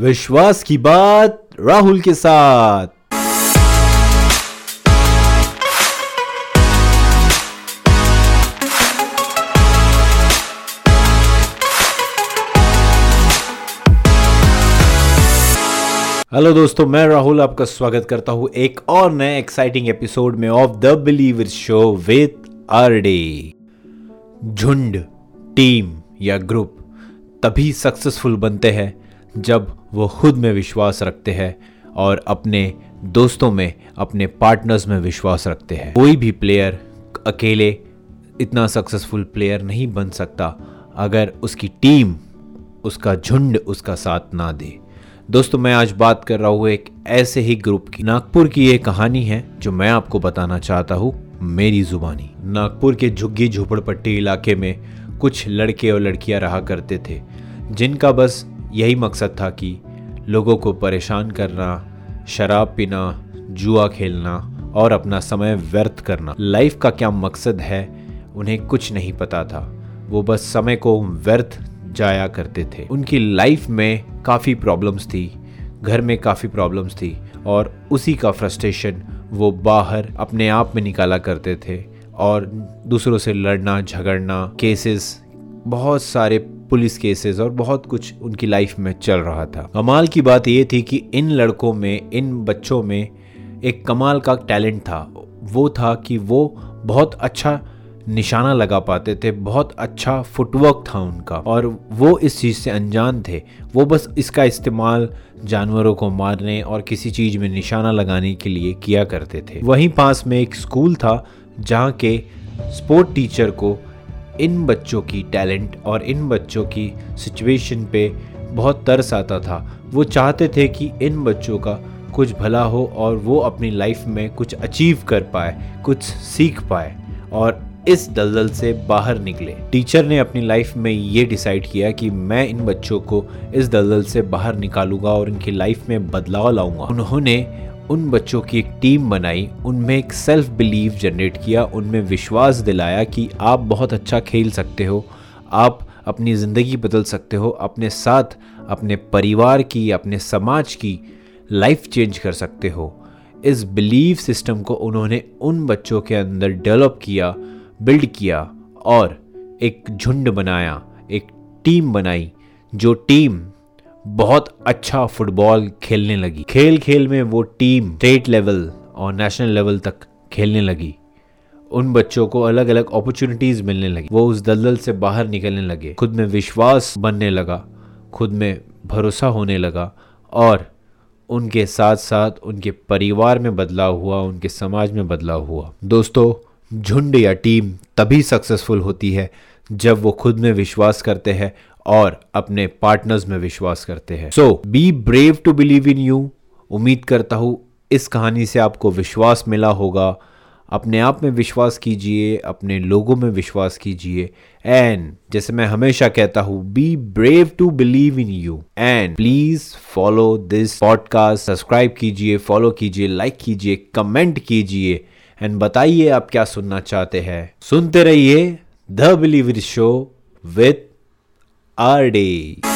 विश्वास की बात राहुल के साथ। हेलो दोस्तों, मैं राहुल आपका स्वागत करता हूँ एक और नए एक्साइटिंग एपिसोड में of the believer show with R Day झुंड टीम या ग्रुप तभी सक्सेसफुल बनते हैं जब वो खुद में विश्वास रखते हैं और अपने दोस्तों में, अपने पार्टनर्स में विश्वास रखते हैं। कोई भी प्लेयर अकेले इतना सक्सेसफुल प्लेयर नहीं बन सकता अगर उसकी टीम उसका झुंड उसका साथ ना दे। दोस्तों, मैं आज बात कर रहा हूँ एक ऐसे ही ग्रुप की। नागपुर की ये कहानी है जो मैं आपको बताना चाहता हूँ, मेरी जुबानी। नागपुर के झुग्गी झोपड़पट्टी इलाके में कुछ लड़के और लड़कियाँ रहा करते थे, जिनका बस यही मकसद था कि लोगों को परेशान करना, शराब पीना, जुआ खेलना और अपना समय व्यर्थ करना। लाइफ का क्या मकसद है, उन्हें कुछ नहीं पता था। वो बस समय को व्यर्थ जाया करते थे। उनकी लाइफ में काफ़ी प्रॉब्लम्स थी, घर में काफ़ी प्रॉब्लम्स थी और उसी का फ्रस्ट्रेशन वो बाहर अपने आप में निकाला करते थे और दूसरों से लड़ना, झगड़ना, केसेस, बहुत सारे पुलिस केसेस और बहुत कुछ उनकी लाइफ में चल रहा था। कमाल की बात यह थी कि इन लड़कों में, इन बच्चों में एक कमाल का टैलेंट था। वो था कि वो बहुत अच्छा निशाना लगा पाते थे, बहुत अच्छा फुटवर्क था उनका और वो इस चीज़ से अनजान थे। वो बस इसका इस्तेमाल जानवरों को मारने और किसी चीज़ में निशाना लगाने के लिए किया करते थे। वहीं पास में एक स्कूल था, जहाँ के स्पोर्ट टीचर को इन बच्चों की टैलेंट और इन बच्चों की सिचुएशन पे बहुत तरस आता था। वो चाहते थे कि इन बच्चों का कुछ भला हो और वो अपनी लाइफ में कुछ अचीव कर पाए, कुछ सीख पाए और इस दलदल से बाहर निकले। टीचर ने अपनी लाइफ में ये डिसाइड किया कि मैं इन बच्चों को इस दलदल से बाहर निकालूँगा और इनकी लाइफ में बदलाव लाऊँगा। उन्होंने उन बच्चों की एक टीम बनाई, उनमें एक सेल्फ बिलीव जनरेट किया, उनमें विश्वास दिलाया कि आप बहुत अच्छा खेल सकते हो, आप अपनी ज़िंदगी बदल सकते हो, अपने साथ, अपने परिवार की, अपने समाज की लाइफ चेंज कर सकते हो। इस बिलीव सिस्टम को उन्होंने उन बच्चों के अंदर डेवलप किया बिल्ड किया और एक झुंड बनाया, एक टीम बनाई, जो टीम बहुत अच्छा फुटबॉल खेलने लगी। खेल खेल में वो टीम स्टेट लेवल और नेशनल लेवल तक खेलने लगी। उन बच्चों को अलग अलग अपॉर्चुनिटीज़ मिलने लगी। वो उस दलदल से बाहर निकलने लगे। खुद में विश्वास बनने लगा। खुद में भरोसा होने लगा और उनके साथ साथ उनके परिवार में बदलाव हुआ, उनके समाज में बदलाव हुआ। दोस्तों, झुंड या टीम तभी सक्सेसफुल होती है जब वो खुद में विश्वास करते हैं और अपने पार्टनर्स में विश्वास करते हैं। So be brave to believe in you उम्मीद करता हूँ इस कहानी से आपको विश्वास मिला होगा। अपने आप में विश्वास कीजिए, अपने लोगों में विश्वास कीजिए। एंड जैसे मैं हमेशा कहता हूँ be brave to believe in you and please follow this podcast subscribe कीजिए फॉलो कीजिए लाइक कीजिए कमेंट कीजिए। एंड बताइए आप क्या सुनना चाहते हैं। सुनते रहिए the believer show with R D. Day.